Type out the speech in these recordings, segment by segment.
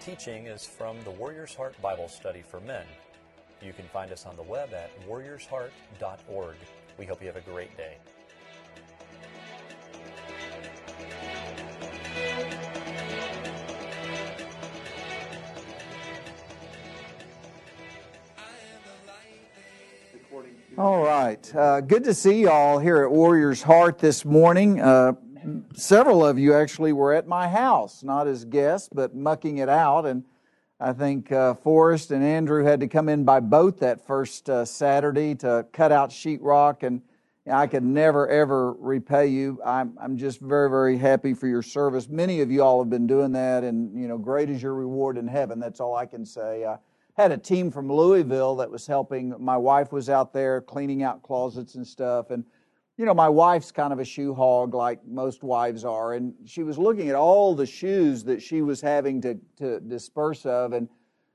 teaching is from the Warrior's Heart Bible Study for Men. You can find us on the web at warriorsheart.org. We hope you have a great day. All right. Uh, good to see you all here at Warrior's Heart this morning. Uh, several of you actually were at my house, not as guests, but mucking it out. And I think uh, Forrest and Andrew had to come in by boat that first uh, Saturday to cut out sheetrock. And I could never, ever repay you. I'm, I'm just very, very happy for your service. Many of you all have been doing that, and, you know, great is your reward in heaven. That's all I can say I had a team from Louisville that was helping. My wife was out there cleaning out closets and stuff. And, you know, my wife's kind of a shoe hog like most wives are. And she was looking at all the shoes that she was having to, to disperse of. And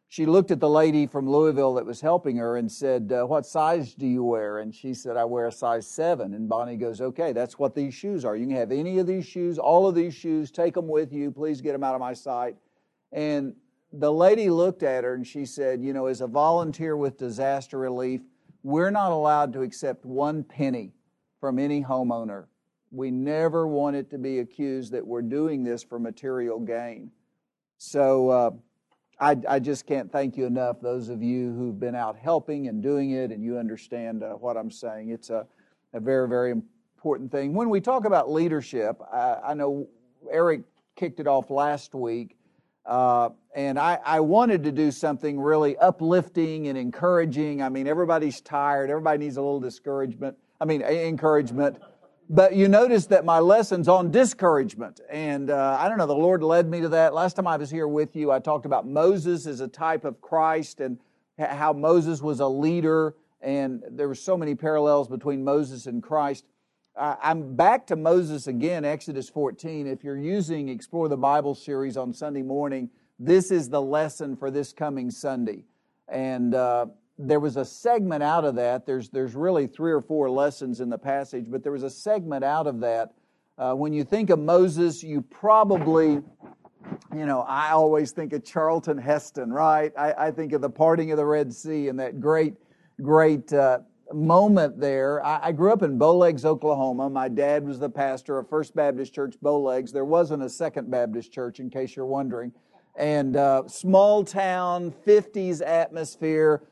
she looked at the lady from Louisville that was helping her and said, uh, What size do you wear? And she said, I wear a size seven. And Bonnie goes, Okay, that's what these shoes are. You can have any of these shoes, all of these shoes, take them with you. Please get them out of my sight. And the lady looked at her and she said, You know, as a volunteer with disaster relief, we're not allowed to accept one penny from any homeowner. We never want it to be accused that we're doing this for material gain. So uh, I, I, just can't thank you enough, those of you who've been out helping and doing it, and you understand uh, what I'm saying. It's a, a very, very important thing. When we talk about leadership, I, I know Eric kicked it off last week uh, and I, I, wanted to do something really uplifting and encouraging. I mean, everybody's tired. Everybody needs a little discouragement. I mean, encouragement. But you notice that my lesson's on discouragement. And uh, I don't know, the Lord led me to that. Last time I was here with you, I talked about Moses as a type of Christ and how Moses was a leader. And there were so many parallels between Moses and Christ. I'm back to Moses again, Exodus 14. If you're using Explore the Bible series on Sunday morning, this is the lesson for this coming Sunday. And uh, there was a segment out of that. There's, there's really three or four lessons in the passage, but there was a segment out of that. Uh, when you think of Moses, you probably, you know, I always think of Charlton Heston, right? I, I think of the parting of the Red Sea and that great, great uh, moment there. I, I, grew up in Bowlegs, Oklahoma. My dad was the pastor of First Baptist Church Bowlegs. There wasn't a Second Baptist Church, in case you're wondering. And uh, small town, 50s atmosphere.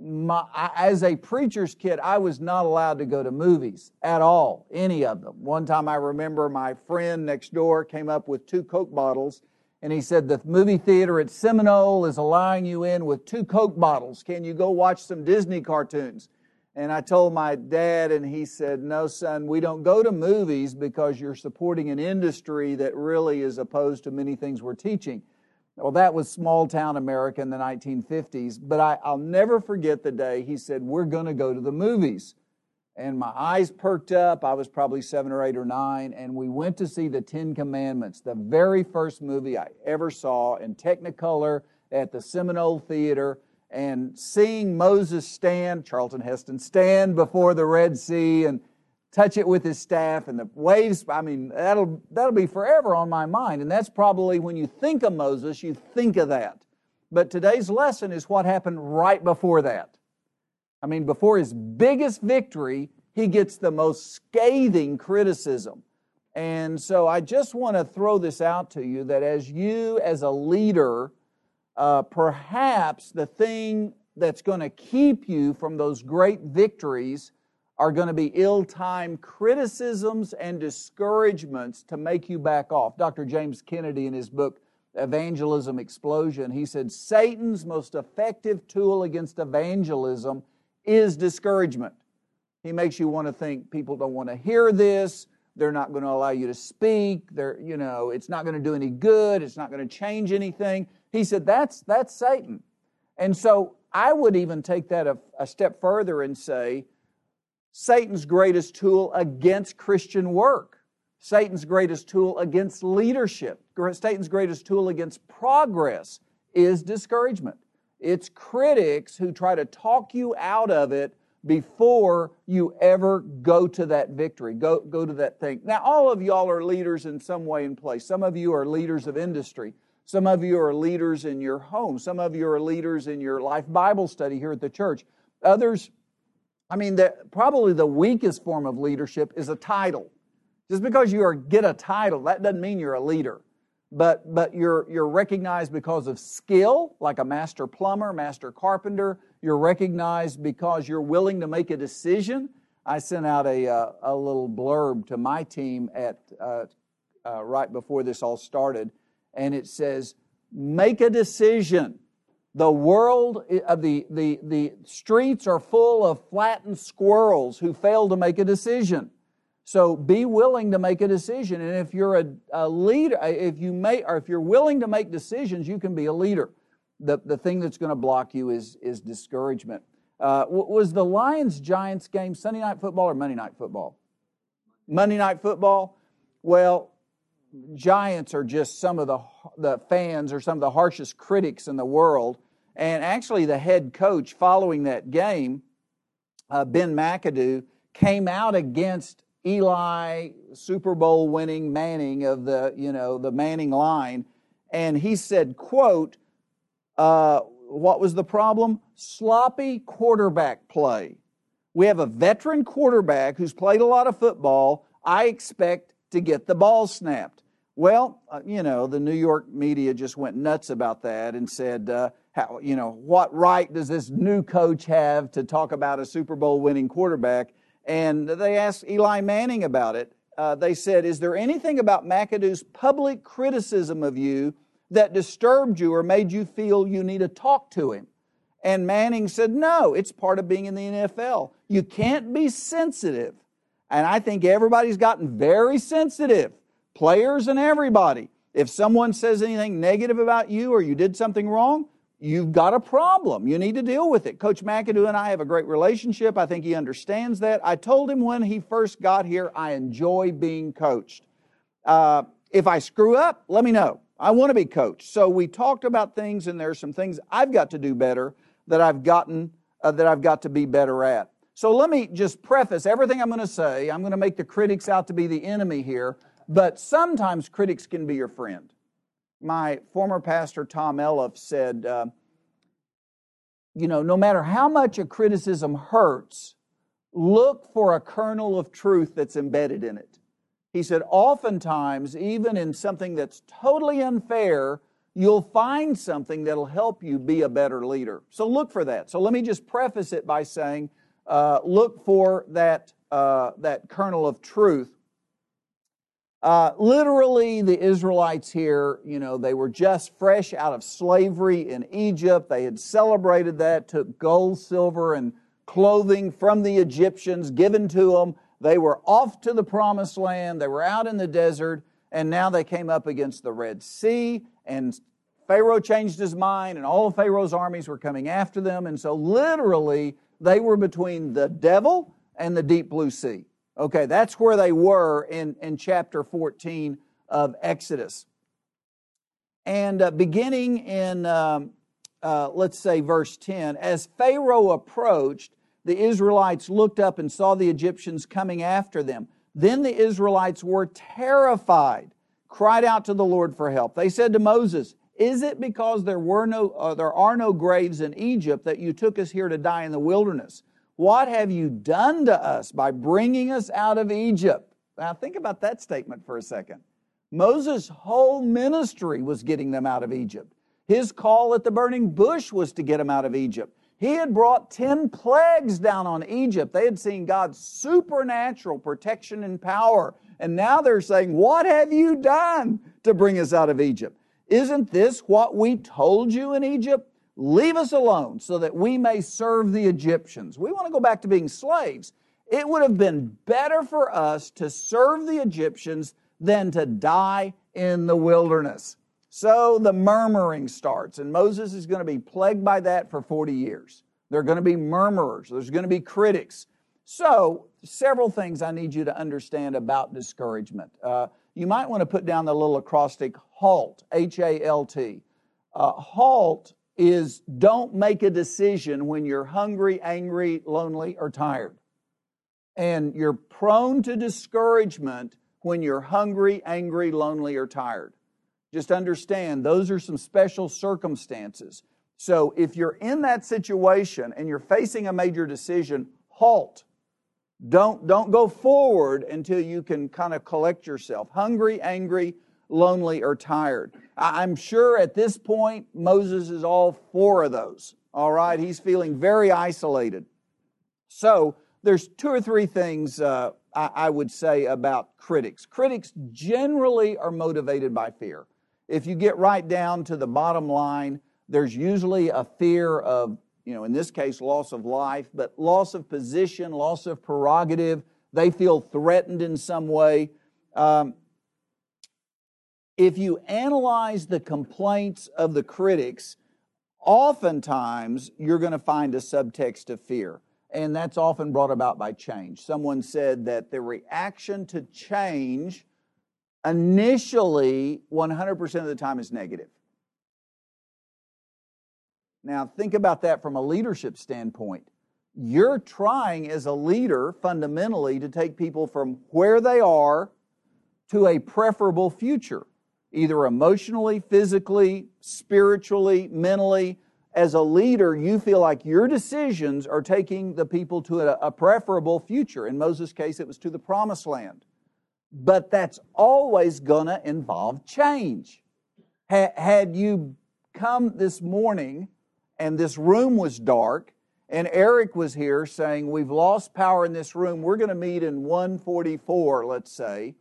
My, I, as a preacher's kid, I was not allowed to go to movies at all, any of them. One time I remember my friend next door came up with two Coke bottles and he said, The movie theater at Seminole is allowing you in with two Coke bottles. Can you go watch some Disney cartoons? And I told my dad, and he said, No, son, we don't go to movies because you're supporting an industry that really is opposed to many things we're teaching. Well, that was small town America in the 1950s. But I, will never forget the day he said, We're going to go to the movies. And my eyes perked up. I was probably seven or eight or nine. And we went to see the Ten Commandments, the very first movie I ever saw in Technicolor at the Seminole Theater and seeing Moses stand, Charlton Heston, stand before the Red Sea and touch it with his staff and the waves, I mean, that'll, that'll be forever on my mind. And that's probably when you think of Moses, you think of that. But today's lesson is what happened right before that. I mean, before his biggest victory, he gets the most scathing criticism. And so I just want to throw this out to you that as you, as a leader, uh, perhaps the thing that's going to keep you from those great victories are going to be ill timed criticisms and discouragements to make you back off. Dr. James Kennedy, in his book Evangelism Explosion, he said Satan's most effective tool against evangelism is discouragement. He makes you want to think people don't want to hear this. They're not going to allow you to speak. They're, you know, it's not going to do any good. It's not going to change anything. He said, that's, that's Satan. And so I would even take that a, a step further and say, Satan's greatest tool against Christian work, Satan's greatest tool against leadership, Satan's greatest tool against progress is discouragement. It's critics who try to talk you out of it before you ever go to that victory, go, go to that thing. Now, all of y'all are leaders in some way and place. Some of you are leaders of industry. Some of you are leaders in your home. Some of you are leaders in your life Bible study here at the church. Others, I mean, the, probably the weakest form of leadership is a title. Just because you are, get a title, that doesn't mean you're a leader. But, but you're, you're recognized because of skill, like a master plumber, master carpenter. You're recognized because you're willing to make a decision. I sent out a, uh, a little blurb to my team at, uh, uh, right before this all started, and it says, Make a decision. The world, of uh, the, the, the streets are full of flattened squirrels who fail to make a decision. So be willing to make a decision. And if you're a, a leader, uh, if you may, or if you're willing to make decisions, you can be a leader. The, the thing that's going to block you is, is discouragement. Uh, was the Lions Giants game Sunday night football or Monday night football? Monday night football? Well, Giants are just some of the, the fans or some of the harshest critics in the world. And actually, the head coach following that game, uh, Ben McAdoo, came out against Eli, Super Bowl winning Manning of the, you know, the Manning line. And he said, quote, uh, what was the problem? Sloppy quarterback play. We have a veteran quarterback who's played a lot of football. I expect to get the ball snapped. Well, uh, you know, the New York media just went nuts about that and said, uh, how, you know, what right does this new coach have to talk about a Super Bowl winning quarterback? And they asked Eli Manning about it. Uh, they said, Is there anything about McAdoo's public criticism of you that disturbed you or made you feel you need to talk to him? And Manning said, No, it's part of being in the NFL. You can't be sensitive. And I think everybody's gotten very sensitive, players and everybody. If someone says anything negative about you or you did something wrong, you've got a problem. You need to deal with it. Coach McAdoo and I have a great relationship. I think he understands that. I told him when he first got here, I enjoy being coached. Uh, if I screw up, let me know. I want to be coached. So we talked about things, and there are some things I've got to do better that I've gotten uh, that I've got to be better at. So let me just preface everything I'm going to say. I'm going to make the critics out to be the enemy here, but sometimes critics can be your friend my former pastor, Tom Elliff, said, uh, you know, no matter how much a criticism hurts, look for a kernel of truth that's embedded in it. He said, oftentimes, even in something that's totally unfair, you'll find something that'll help you be a better leader. So look for that. So let me just preface it by saying, uh, look for that, uh, that kernel of truth uh, literally, the Israelites here, you know, they were just fresh out of slavery in Egypt. They had celebrated that, took gold, silver, and clothing from the Egyptians given to them. They were off to the promised land. They were out in the desert, and now they came up against the Red Sea, and Pharaoh changed his mind, and all of Pharaoh's armies were coming after them. And so, literally, they were between the devil and the deep blue sea. Okay, that's where they were in, in chapter 14 of Exodus. And uh, beginning in, um, uh, let's say, verse 10, as Pharaoh approached, the Israelites looked up and saw the Egyptians coming after them. Then the Israelites were terrified, cried out to the Lord for help. They said to Moses, Is it because there, were no, uh, there are no graves in Egypt that you took us here to die in the wilderness? What have you done to us by bringing us out of Egypt? Now, think about that statement for a second. Moses' whole ministry was getting them out of Egypt. His call at the burning bush was to get them out of Egypt. He had brought 10 plagues down on Egypt. They had seen God's supernatural protection and power. And now they're saying, What have you done to bring us out of Egypt? Isn't this what we told you in Egypt? Leave us alone so that we may serve the Egyptians. We want to go back to being slaves. It would have been better for us to serve the Egyptians than to die in the wilderness. So the murmuring starts, and Moses is going to be plagued by that for 40 years. There are going to be murmurers, there's going to be critics. So, several things I need you to understand about discouragement. Uh, you might want to put down the little acrostic HALT, H A L T. Uh, HALT is don't make a decision when you're hungry, angry, lonely, or tired. And you're prone to discouragement when you're hungry, angry, lonely, or tired. Just understand those are some special circumstances. So if you're in that situation and you're facing a major decision, halt. Don't, don't go forward until you can kind of collect yourself. Hungry, angry, lonely, or tired. I'm sure at this point Moses is all four of those. All right, he's feeling very isolated. So there's two or three things uh, I, I would say about critics. Critics generally are motivated by fear. If you get right down to the bottom line, there's usually a fear of, you know, in this case, loss of life, but loss of position, loss of prerogative. They feel threatened in some way. Um, if you analyze the complaints of the critics, oftentimes you're going to find a subtext of fear. And that's often brought about by change. Someone said that the reaction to change initially 100% of the time is negative. Now, think about that from a leadership standpoint. You're trying as a leader fundamentally to take people from where they are to a preferable future, either emotionally, physically, spiritually, mentally. As a leader, you feel like your decisions are taking the people to a, preferable future. In Moses' case, it was to the promised land but that's always going to involve change. Had you come this morning and this room was dark, and Eric was here saying, We've lost power in this room, we're going to meet in 144, let's say,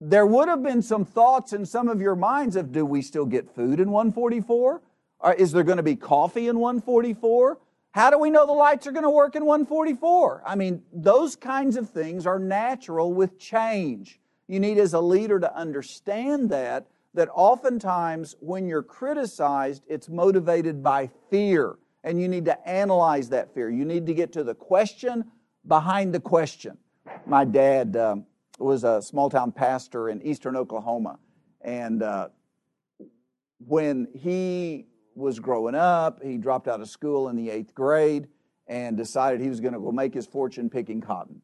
there would have been some thoughts in some of your minds of, Do we still get food in 144? Or is there going to be coffee in 144? How do we know the lights are going to work in 144? I mean, those kinds of things are natural with change. You need, as a leader, to understand that, that oftentimes when you're criticized, it's motivated by fear. And you need to analyze that fear. You need to get to the question behind the question. My dad um, was a small town pastor in eastern Oklahoma. And uh, when he was growing up. He dropped out of school in the eighth grade and decided he was going to go make his fortune picking cotton.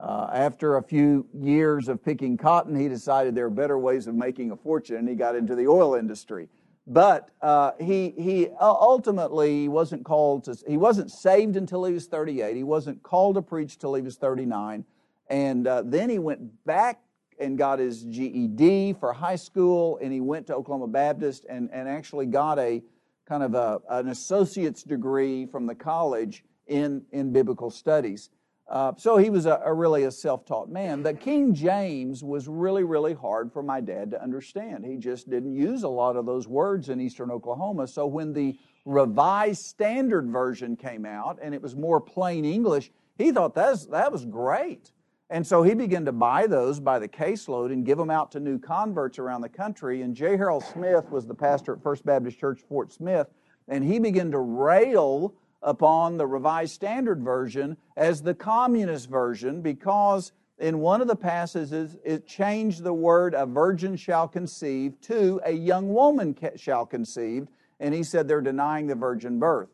Uh, after a few years of picking cotton, he decided there are better ways of making a fortune, and he got into the oil industry. But uh, he he ultimately wasn't called to. He wasn't saved until he was 38. He wasn't called to preach till he was 39, and uh, then he went back and got his GED for high school, and he went to Oklahoma Baptist and, and actually got a kind of a, an associate's degree from the college in, in biblical studies. Uh, so he was a, a really a self-taught man. But King James was really, really hard for my dad to understand. He just didn't use a lot of those words in eastern Oklahoma. So when the Revised Standard Version came out and it was more plain English, he thought that was, that was great. And so he began to buy those by the caseload and give them out to new converts around the country. And J. Harold Smith was the pastor at First Baptist Church, Fort Smith, and he began to rail upon the Revised Standard Version as the communist version because in one of the passages it changed the word a virgin shall conceive to a young woman shall conceive. And he said they're denying the virgin birth.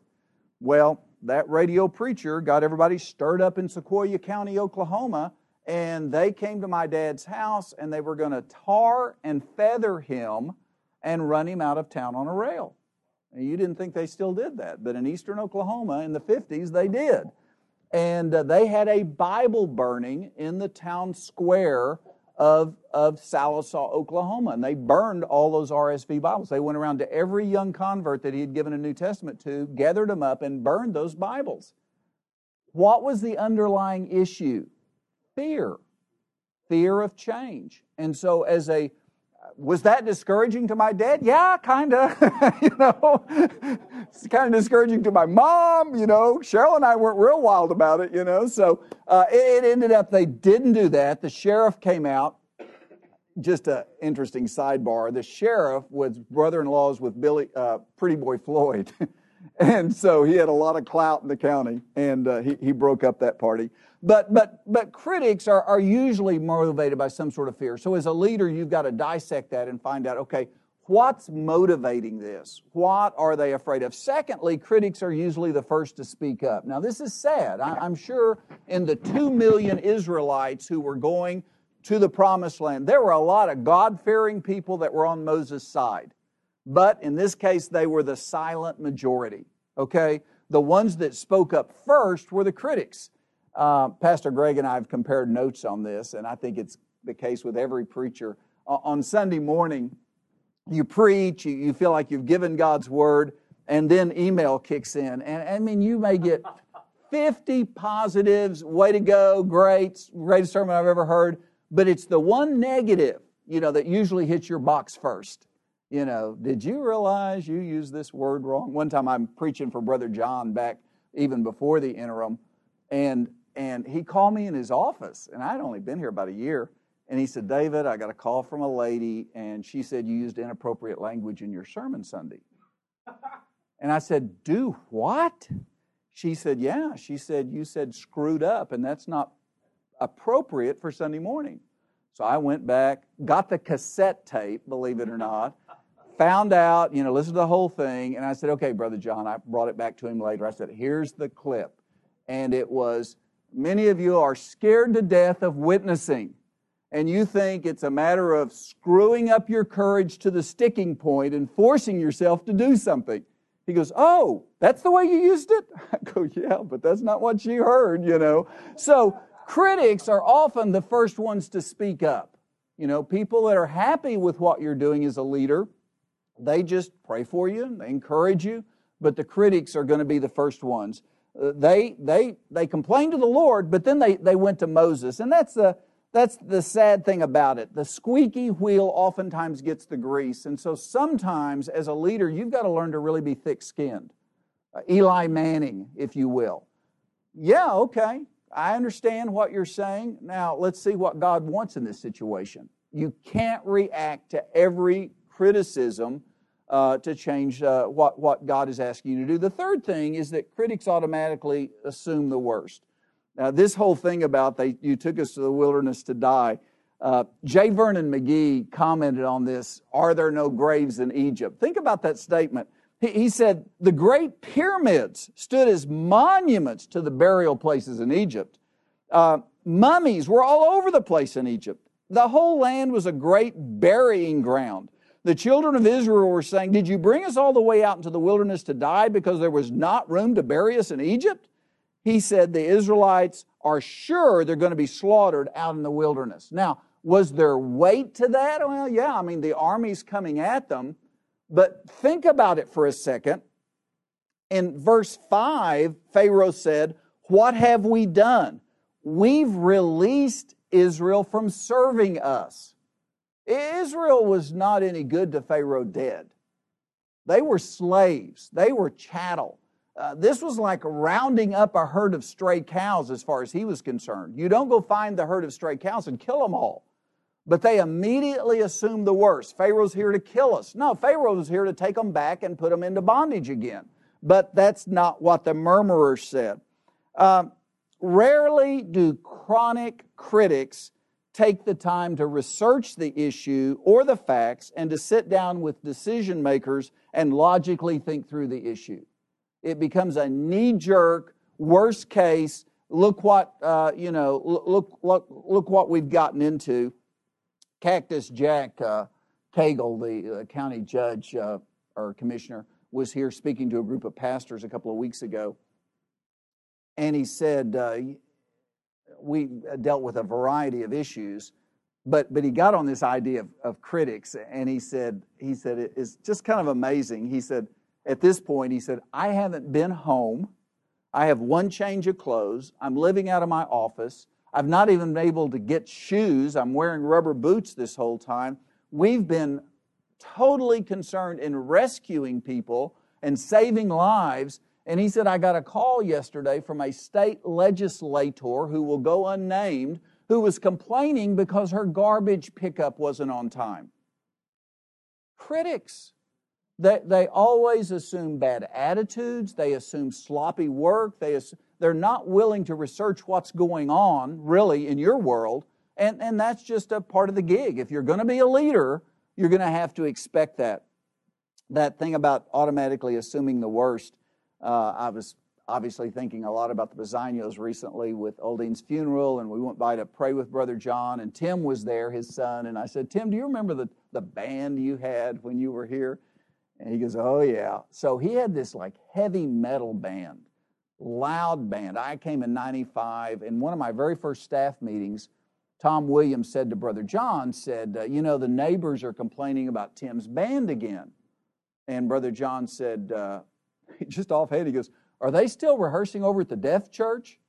Well, that radio preacher got everybody stirred up in Sequoyah County, Oklahoma and they came to my dad's house and they were going to tar and feather him and run him out of town on a rail. And you didn't think they still did that, but in eastern Oklahoma in the 50s, they did. And uh, they had a Bible burning in the town square of, of Sallisaw, Oklahoma. And they burned all those RSV Bibles. They went around to every young convert that he had given a New Testament to, gathered them up, and burned those Bibles. What was the underlying issue? Fear, fear of change. And so, as a was that discouraging to my dad? Yeah, kind of. you know, it's kind of discouraging to my mom. You know, Cheryl and I weren't real wild about it. You know, so uh, it, it, ended up they didn't do that. The sheriff came out. Just an interesting sidebar. The sheriff was brother-in-laws with Billy, uh, Pretty Boy Floyd. and so he had a lot of clout in the county, and uh, he, he broke up that party. But, but, but critics are, are usually motivated by some sort of fear. So as a leader, you've got to dissect that and find out, okay, what's motivating this? What are they afraid of? Secondly, critics are usually the first to speak up. Now, this is sad. I, I'm sure in the two million Israelites who were going to the promised land. There were a lot of God fearing people that were on Moses' side. But in this case, they were the silent majority. Okay? The ones that spoke up first were the critics. Uh, Pastor Greg and I have compared notes on this, and I think it's the case with every preacher. Uh, on Sunday morning, you preach, you, you feel like you've given God's word, and then email kicks in. And I mean, you may get 50 positives, way to go, great, greatest sermon I've ever heard, but it's the one negative, you know, that usually hits your box first. You know, did you realize you used this word wrong? One time I'm preaching for Brother John back even before the interim, and and he called me in his office, and I'd only been here about a year, and he said, David, I got a call from a lady, and she said you used inappropriate language in your sermon Sunday. And I said, Do what? She said, Yeah. She said, You said screwed up, and that's not appropriate for Sunday morning. So I went back, got the cassette tape, believe it or not, found out, you know, listened to the whole thing, and I said, Okay, Brother John, I brought it back to him later. I said, Here's the clip. And it was, Many of you are scared to death of witnessing and you think it's a matter of screwing up your courage to the sticking point and forcing yourself to do something. He goes, Oh, that's the way you used it? I go, Yeah, but that's not what she heard, you know. So critics are often the first ones to speak up. You know, people that are happy with what you're doing as a leader, they just pray for you, they encourage you, but the critics are going to be the first ones. Uh, they, they, they complained to the Lord, but then they, they went to Moses. And that's the, that's the sad thing about it. The squeaky wheel oftentimes gets the grease. And so sometimes, as a leader, you've got to learn to really be thick skinned. Uh, Eli Manning, if you will. Yeah, okay. I understand what you're saying. Now, let's see what God wants in this situation. You can't react to every criticism uh, to change uh, what, what God is asking you to do. The third thing is that critics automatically assume the worst. Now, this whole thing about they, you took us to the wilderness to die, uh, J. Vernon McGee commented on this Are there no graves in Egypt? Think about that statement. He, he said, The great pyramids stood as monuments to the burial places in Egypt. Uh, mummies were all over the place in Egypt. The whole land was a great burying ground. The children of Israel were saying, Did you bring us all the way out into the wilderness to die because there was not room to bury us in Egypt? he said the Israelites are sure they're going to be slaughtered out in the wilderness. Now, was there weight to that? Well, yeah, I mean, the army's coming at them. But think about it for a second. In verse 5, Pharaoh said, What have we done? We've released Israel from serving us. Israel was not any good to Pharaoh dead. They were slaves, they were chattel. Uh, this was like rounding up a herd of stray cows as far as he was concerned. You don't go find the herd of stray cows and kill them all. But they immediately assumed the worst. Pharaoh's here to kill us. No, Pharaoh was here to take them back and put them into bondage again. But that's not what the murmurers said. Um, rarely do chronic critics take the time to research the issue or the facts and to sit down with decision makers and logically think through the issue it becomes a knee jerk, worst case. Look what uh, you know. Look, look, look what we've gotten into. Cactus Jack uh, Cagle, the uh, county judge uh, or commissioner, was here speaking to a group of pastors a couple of weeks ago, and he said uh, we dealt with a variety of issues, but but he got on this idea of, of critics, and he said he said it's just kind of amazing. He said at this point, he said, I haven't been home. I have one change of clothes. I'm living out of my office. I've not even been able to get shoes. I'm wearing rubber boots this whole time. We've been totally concerned in rescuing people and saving lives. And he said, I got a call yesterday from a state legislator who will go unnamed who was complaining because her garbage pickup wasn't on time. Critics they, they always assume bad attitudes, they assume sloppy work, they assume, they're not willing to research what's going on really in your world, and, and that's just a part of the gig. If you're going to be a leader, you're going to have to expect that. That thing about automatically assuming the worst, uh, I was obviously thinking a lot about the Bizanios recently with Oldine's funeral, and we went by to pray with Brother John, and Tim was there, his son, and I said, Tim, do you remember the, the band you had when you were here? And he goes, Oh, yeah. So he had this like heavy metal band, loud band. I came in 95, and one of my very first staff meetings, Tom Williams said to Brother John, said, uh, You know, the neighbors are complaining about Tim's band again. And Brother John said, uh, just offhand, he goes, Are they still rehearsing over at the Deaf Church?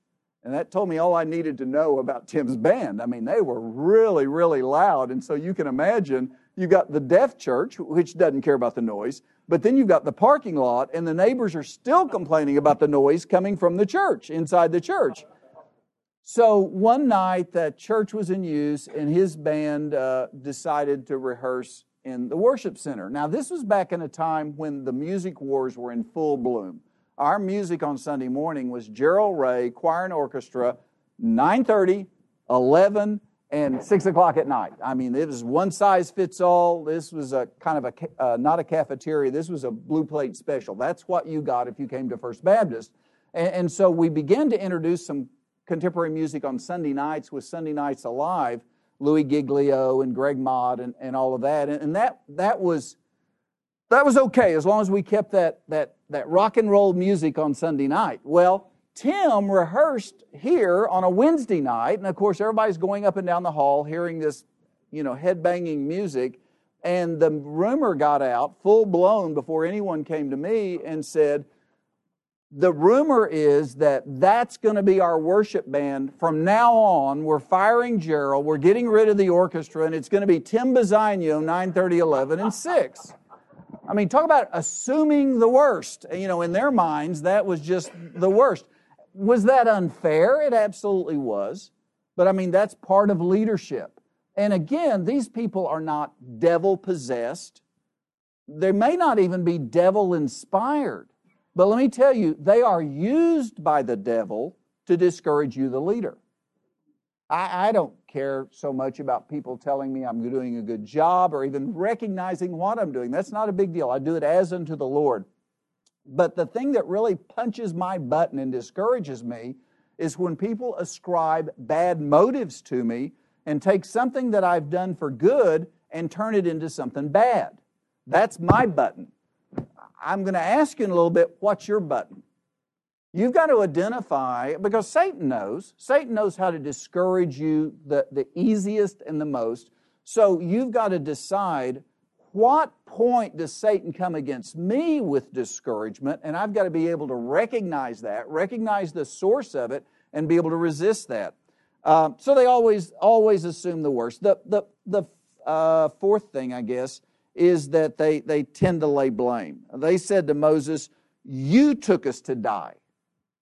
And that told me all I needed to know about Tim's band. I mean, they were really, really loud. And so you can imagine you've got the deaf church, which doesn't care about the noise, but then you've got the parking lot, and the neighbors are still complaining about the noise coming from the church, inside the church. So one night that church was in use, and his band uh, decided to rehearse in the worship center. Now, this was back in a time when the music wars were in full bloom. Our music on Sunday morning was Gerald Ray, choir and orchestra, 9.30, 11, and 6 o'clock at night. I mean, it was one size fits all. This was a kind of a, uh, not a cafeteria. This was a blue plate special. That's what you got if you came to First Baptist. And, and so we began to introduce some contemporary music on Sunday nights with Sunday Nights Alive, Louis Giglio and Greg Mott and, and all of that. And, and that, that was that was okay as long as we kept that, that, that rock and roll music on Sunday night. Well, Tim rehearsed here on a Wednesday night, and of course, everybody's going up and down the hall hearing this, you know, head banging music. And the rumor got out full blown before anyone came to me and said, the rumor is that that's going to be our worship band from now on. We're firing Gerald. We're getting rid of the orchestra, and it's going to be Tim Bizanio, 9, 30, 11, and 6. I mean, talk about assuming the worst. You know, in their minds, that was just the worst. Was that unfair? It absolutely was. But I mean, that's part of leadership. And again, these people are not devil possessed. They may not even be devil inspired. But let me tell you, they are used by the devil to discourage you, the leader. I, I, don't care so much about people telling me I'm doing a good job or even recognizing what I'm doing. That's not a big deal. I do it as unto the Lord. But the thing that really punches my button and discourages me is when people ascribe bad motives to me and take something that I've done for good and turn it into something bad. That's my button. I'm going to ask you in a little bit what's your button? You've got to identify, because Satan knows, Satan knows how to discourage you the, the easiest and the most. So you've got to decide what point does Satan come against me with discouragement? And I've got to be able to recognize that, recognize the source of it, and be able to resist that. Uh, so they always always assume the worst. The the the uh, fourth thing, I guess, is that they they tend to lay blame. They said to Moses, "You took us to die."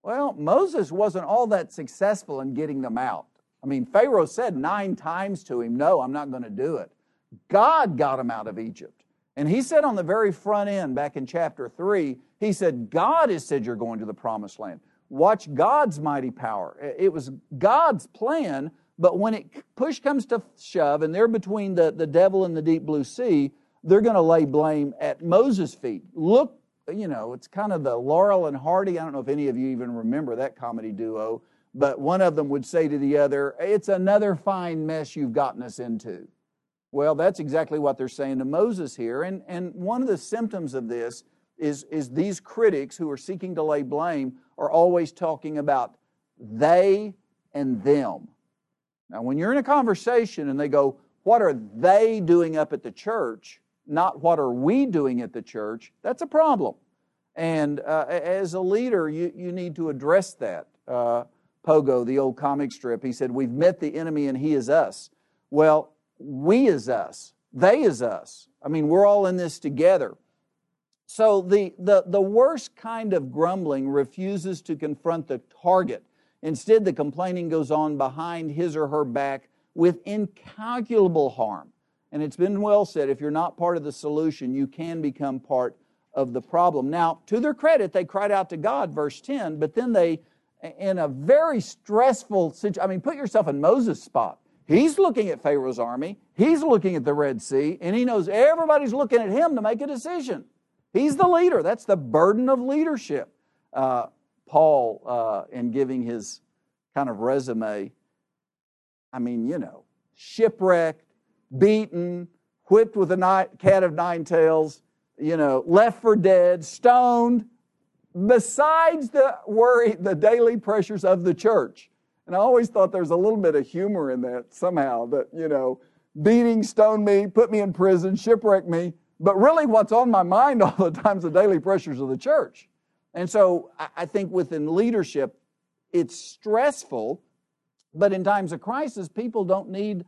Well, Moses wasn't all that successful in getting them out. I mean, Pharaoh said nine times to him, No, I'm not going to do it. God got him out of Egypt. And he said on the very front end, back in chapter 3, he said, God has said you're going to the promised land. Watch God's mighty power. It was God's plan, but when it push comes to shove and they're between the, the devil and the deep blue sea, they're going to lay blame at Moses' feet. Look you know, it's kind of the Laurel and Hardy. I don't know if any of you even remember that comedy duo, but one of them would say to the other, It's another fine mess you've gotten us into. Well, that's exactly what they're saying to Moses here. And, and one of the symptoms of this is, is these critics who are seeking to lay blame are always talking about they and them. Now, when you're in a conversation and they go, What are they doing up at the church? Not what are we doing at the church, that's a problem. And uh, as a leader, you, you need to address that. Uh, Pogo, the old comic strip, he said, We've met the enemy and he is us. Well, we is us, they is us. I mean, we're all in this together. So the, the, the worst kind of grumbling refuses to confront the target. Instead, the complaining goes on behind his or her back with incalculable harm. And it's been well said if you're not part of the solution, you can become part of the problem. Now, to their credit, they cried out to God, verse 10, but then they, in a very stressful situation, I mean, put yourself in Moses' spot. He's looking at Pharaoh's army, he's looking at the Red Sea, and he knows everybody's looking at him to make a decision. He's the leader. That's the burden of leadership. Uh, Paul, uh, in giving his kind of resume, I mean, you know, shipwrecked, beaten, whipped with a cat of nine tails, you know, left for dead, stoned, besides the worry, the daily pressures of the church. And I always thought there's a little bit of humor in that somehow that, you know, beating, stone me, put me in prison, shipwreck me. But really, what's on my mind all the time is the daily pressures of the church. And so I think within leadership, it's stressful, but in times of crisis, people don't need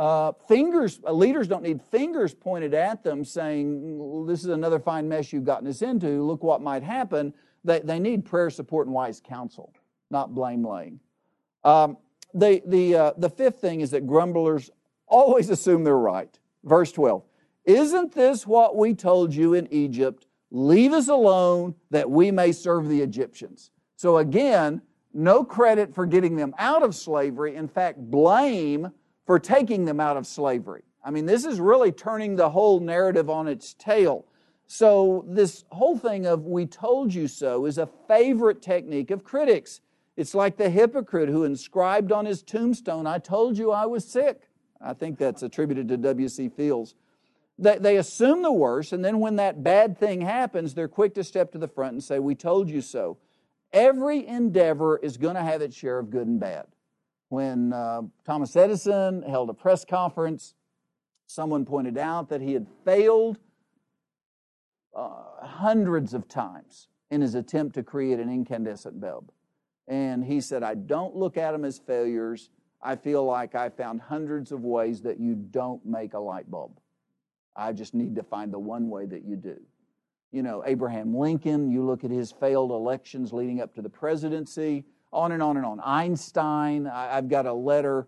uh, fingers, uh, leaders don't need fingers pointed at them saying, This is another fine mess you've gotten us into. Look what might happen. They, they need prayer, support, and wise counsel, not blame laying. Um, the, the, uh, the fifth thing is that grumblers always assume they're right. Verse 12 Isn't this what we told you in Egypt? Leave us alone that we may serve the Egyptians. So again, no credit for getting them out of slavery. In fact, blame for taking them out of slavery. I mean, this is really turning the whole narrative on its tail. So, this whole thing of we told you so is a favorite technique of critics. It's like the hypocrite who inscribed on his tombstone, I told you I was sick. I think that's attributed to W.C. Fields. They, they assume the worst, and then when that bad thing happens, they're quick to step to the front and say, We told you so. Every endeavor is going to have its share of good and bad when uh, Thomas Edison held a press conference, someone pointed out that he had failed uh, hundreds of times in his attempt to create an incandescent bulb. And he said, I don't look at them as failures. I feel like I found hundreds of ways that you don't make a light bulb. I just need to find the one way that you do. You know, Abraham Lincoln, you look at his failed elections leading up to the presidency on and on and on. Einstein, I've got a letter.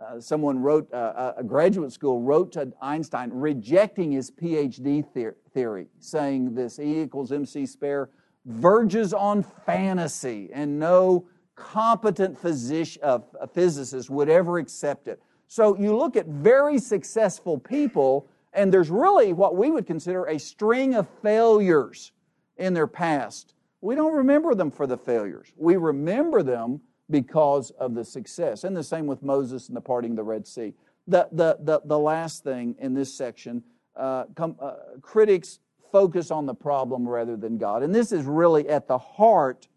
Uh, someone wrote, uh, a graduate school wrote to Einstein rejecting his PhD theory, saying this E equals MC spare verges on fantasy, and no competent uh, physicist would ever accept it. So you look at very successful people, and there's really what we would consider a string of failures in their past. We don't remember them for the failures. We remember them because of the success. And the same with Moses and the parting of the Red Sea. The, the, the, the last thing in this section uh, com, uh, critics focus on the problem rather than God. And this is really at the heart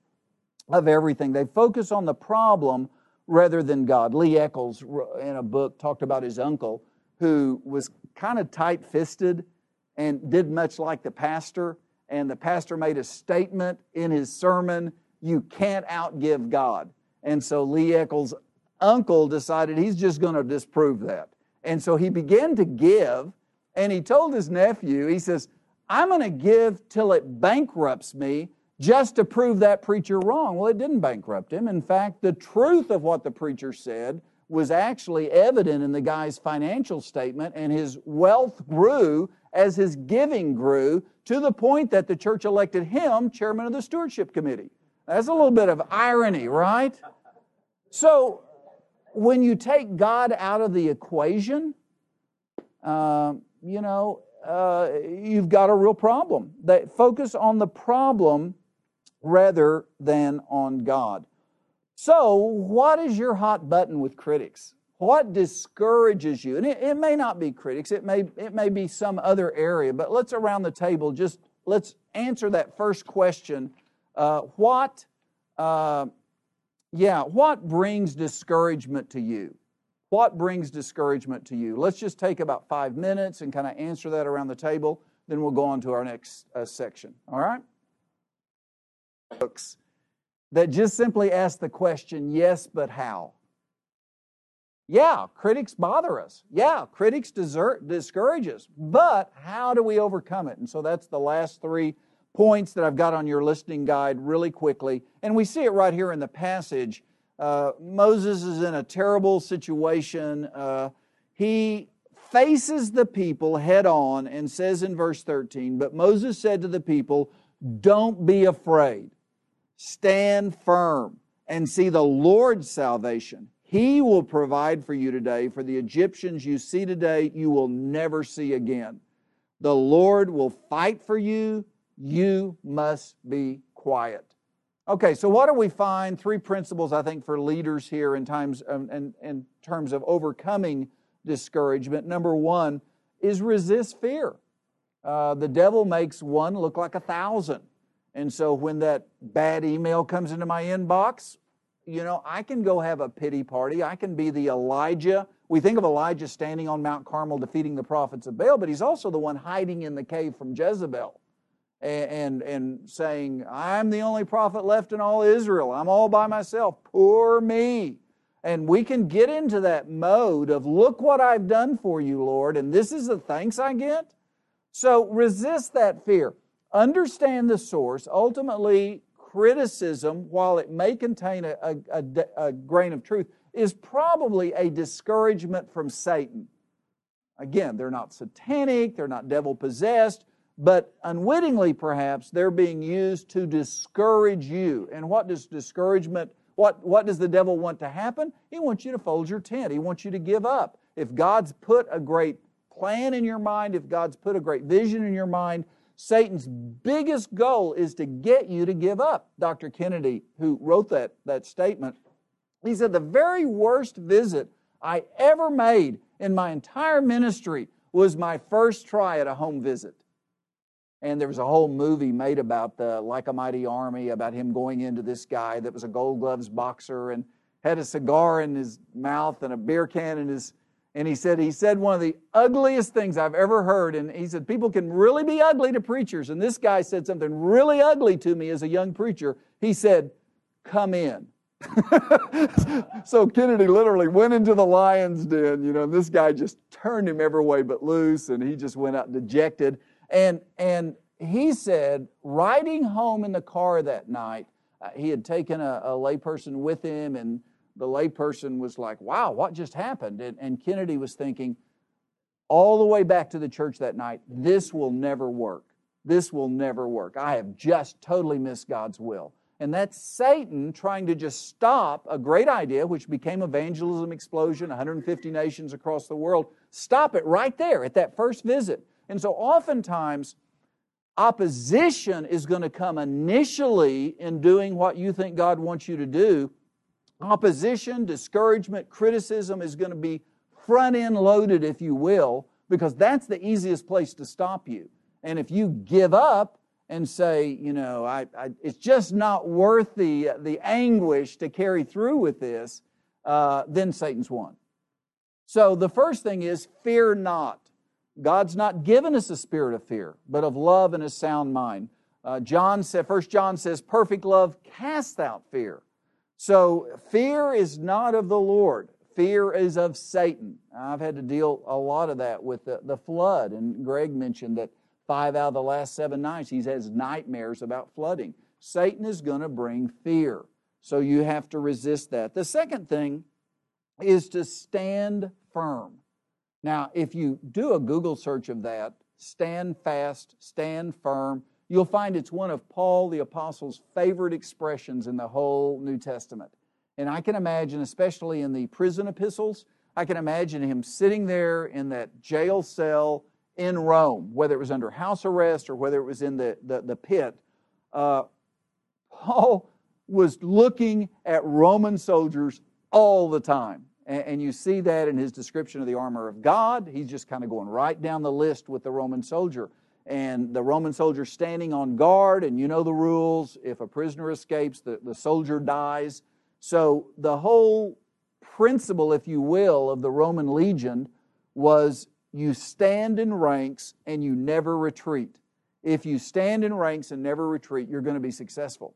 of everything. They focus on the problem rather than God. Lee Eccles, in a book, talked about his uncle who was kind of tight fisted and did much like the pastor and the pastor made a statement in his sermon you can't outgive God. And so Lee Eccles' uncle decided he's just going to disprove that. And so he began to give, and he told his nephew, he says, I'm going to give till it bankrupts me just to prove that preacher wrong. Well, it didn't bankrupt him. In fact, the truth of what the preacher said was actually evident in the guy's financial statement, and his wealth grew as his giving grew to the point that the church elected him chairman of the stewardship committee. That's a little bit of irony, right? So, when you take God out of the equation, uh, you know, uh, you've got a real problem. They focus on the problem rather than on God. So, what is your hot button with critics? What discourages you? And it, it, may not be critics, it may, it may be some other area, but let's around the table just let's answer that first question. Uh, what, uh, yeah, what brings discouragement to you? What brings discouragement to you? Let's just take about five minutes and kind of answer that around the table. Then we'll go on to our next uh, section. All right? Books that just simply ask the question, yes, but how? Yeah, critics bother us. Yeah, critics desert, discourage us. But how do we overcome it? And so that's the last three points that I've got on your listening guide really quickly. And we see it right here in the passage. Uh, Moses is in a terrible situation. Uh, he faces the people head on and says in verse 13, But Moses said to the people, Don't be afraid, stand firm, and see the Lord's salvation he will provide for you today. For the Egyptians you see today, you will never see again. The Lord will fight for you. You must be quiet. Okay, so what do we find? Three principles, I think, for leaders here in times um, in, in terms of overcoming discouragement. Number one is resist fear. Uh, the devil makes one look like a thousand. And so when that bad email comes into my inbox, you know, I can go have a pity party. I can be the Elijah. We think of Elijah standing on Mount Carmel defeating the prophets of Baal, but he's also the one hiding in the cave from Jezebel and, and, and saying, I'm the only prophet left in all Israel. I'm all by myself. Poor me. And we can get into that mode of, look what I've done for you, Lord, and this is the thanks I get. So resist that fear. Understand the source. Ultimately, criticism, while it may contain a, a, a, a grain of truth, is probably a discouragement from Satan. Again, they're not satanic, they're not devil possessed, but unwittingly perhaps they're being used to discourage you. And what does discouragement, what, what does the devil want to happen? He wants you to fold your tent, he wants you to give up. If God's put a great plan in your mind, if God's put a great vision in your mind, Satan's biggest goal is to get you to give up. Dr. Kennedy, who wrote that, that statement, he said, The very worst visit I ever made in my entire ministry was my first try at a home visit. And there was a whole movie made about the Like a Mighty Army, about him going into this guy that was a gold gloves boxer and had a cigar in his mouth and a beer can in his and he said he said one of the ugliest things I've ever heard. And he said people can really be ugly to preachers. And this guy said something really ugly to me as a young preacher. He said, "Come in." so Kennedy literally went into the lion's den, you know, and this guy just turned him every way but loose, and he just went out dejected. And, and he said, riding home in the car that night, uh, he had taken a, a layperson with him, and the layperson was like, wow, what just happened? And, and Kennedy was thinking, all the way back to the church that night, this will never work. This will never work. I have just totally missed God's will. And that's Satan trying to just stop a great idea, which became evangelism explosion, 150 nations across the world. Stop it right there at that first visit. And so oftentimes, opposition is going to come initially in doing what you think God wants you to do. Opposition, discouragement, criticism is going to be front end loaded, if you will, because that's the easiest place to stop you. And if you give up and say, you know, I, I, it's just not worth the, the anguish to carry through with this, uh, then Satan's won. So the first thing is fear not. God's not given us a spirit of fear, but of love and a sound mind. Uh, John said, First John says, perfect love casts out fear. So fear is not of the Lord. Fear is of Satan. I've had to deal a lot of that with the, the flood, and Greg mentioned that five out of the last seven nights he has nightmares about flooding. Satan is going to bring fear. So you have to resist that. The second thing is to stand firm. Now, if you do a Google search of that, stand fast, stand firm, you'll find it's one of Paul the Apostle's favorite expressions in the whole New Testament. And I can imagine, especially in the prison epistles, I can imagine him sitting there in that jail cell in Rome, whether it was under house arrest or whether it was in the, the, the pit. Uh, Paul was looking at Roman soldiers all the time. And, and you see that in his description of the armor of God. He's just kind of going right down the list with the Roman soldier. And the Roman soldier standing on guard, and you know the rules. If a prisoner escapes, the, the soldier dies. So the whole principle, if you will, of the Roman legion was you stand in ranks and you never retreat. If you stand in ranks and never retreat, you're going to be successful.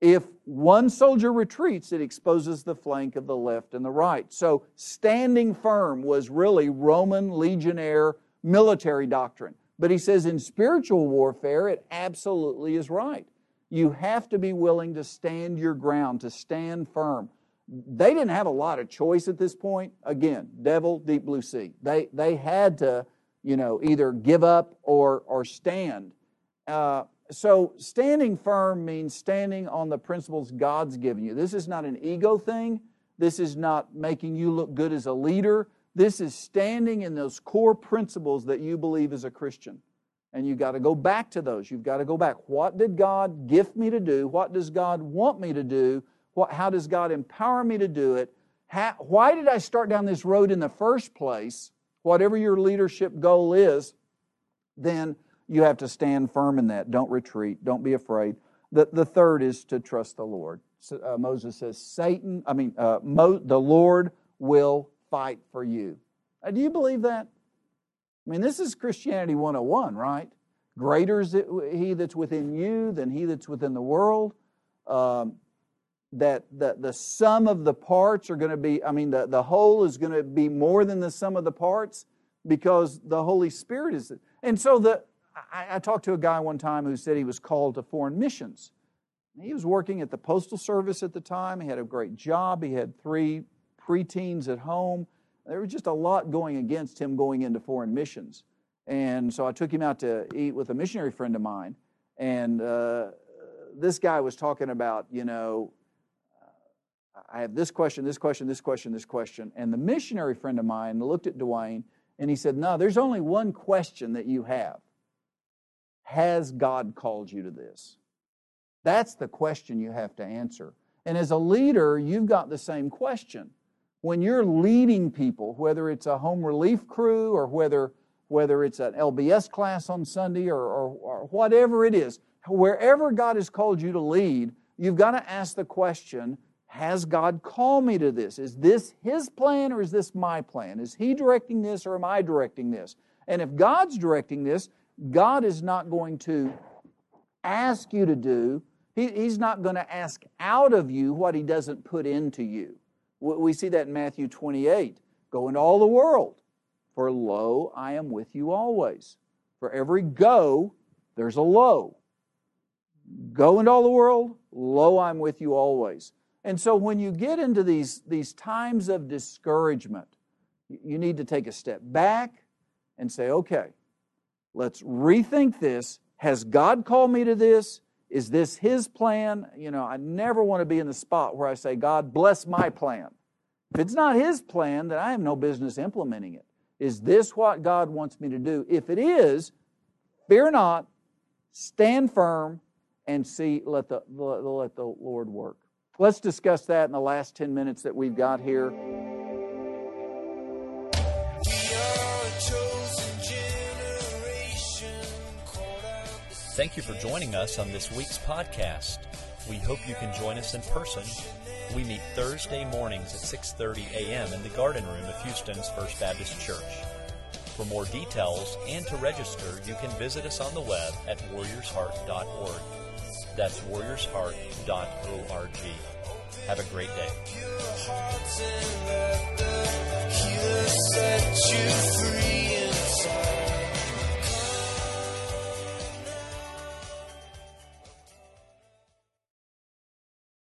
If one soldier retreats, it exposes the flank of the left and the right. So standing firm was really Roman legionnaire military doctrine. But he says in spiritual warfare, it absolutely is right. You have to be willing to stand your ground, to stand firm. They didn't have a lot of choice at this point. Again, devil, deep blue sea. They, they had to, you know, either give up or, or stand. Uh, so standing firm means standing on the principles God's given you. This is not an ego thing. This is not making you look good as a leader. This is standing in those core principles that you believe as a Christian. And you've got to go back to those. You've got to go back. What did God gift me to do? What does God want me to do? What, how does God empower me to do it? How, why did I start down this road in the first place? Whatever your leadership goal is, then you have to stand firm in that. Don't retreat. Don't be afraid. The, the third is to trust the Lord. So, uh, Moses says, Satan, I mean, uh, Mo, the Lord will fight for you. Uh, do you believe that? I mean, this is Christianity 101, right? Greater is he that's within you than he that's within the world. Um, that the, the sum of the parts are going to be, I mean, the, the whole is going to be more than the sum of the parts because the Holy Spirit is. And so the, I, I talked to a guy one time who said he was called to foreign missions. He was working at the Postal Service at the time. He had a great job. He had three preteens at home. There was just a lot going against him going into foreign missions. And so I took him out to eat with a missionary friend of mine. And uh, this guy was talking about, you know, I have this question, this question, this question, this question. And the missionary friend of mine looked at Dwayne and he said, No, there's only one question that you have Has God called you to this? That's the question you have to answer. And as a leader, you've got the same question. When you're leading people, whether it's a home relief crew or whether, whether it's an LBS class on Sunday or, or, or whatever it is, wherever God has called you to lead, you've got to ask the question has God called me to this? Is this His plan or is this my plan? Is He directing this or am I directing this? And if God's directing this, God is not going to ask you to do, he, He's not going to ask out of you what He doesn't put into you. We see that in Matthew 28. Go into all the world, for lo, I am with you always. For every go, there's a lo. Go into all the world, lo, I'm with you always. And so when you get into these, these times of discouragement, you need to take a step back and say, okay, let's rethink this. Has God called me to this? Is this His plan? You know, I never want to be in the spot where I say, God, bless my plan. If it's not His plan, then I have no business implementing it. Is this what God wants me to do? If it is, fear not, stand firm, and see, let the, let the Lord work. Let's discuss that in the last 10 minutes that we've got here. Thank you for joining us on this week's podcast. We hope you can join us in person. We meet Thursday mornings at 6:30 a.m. in the Garden Room of Houston's First Baptist Church. For more details and to register, you can visit us on the web at warriorsheart.org. That's warriorsheart.org. Have a great day.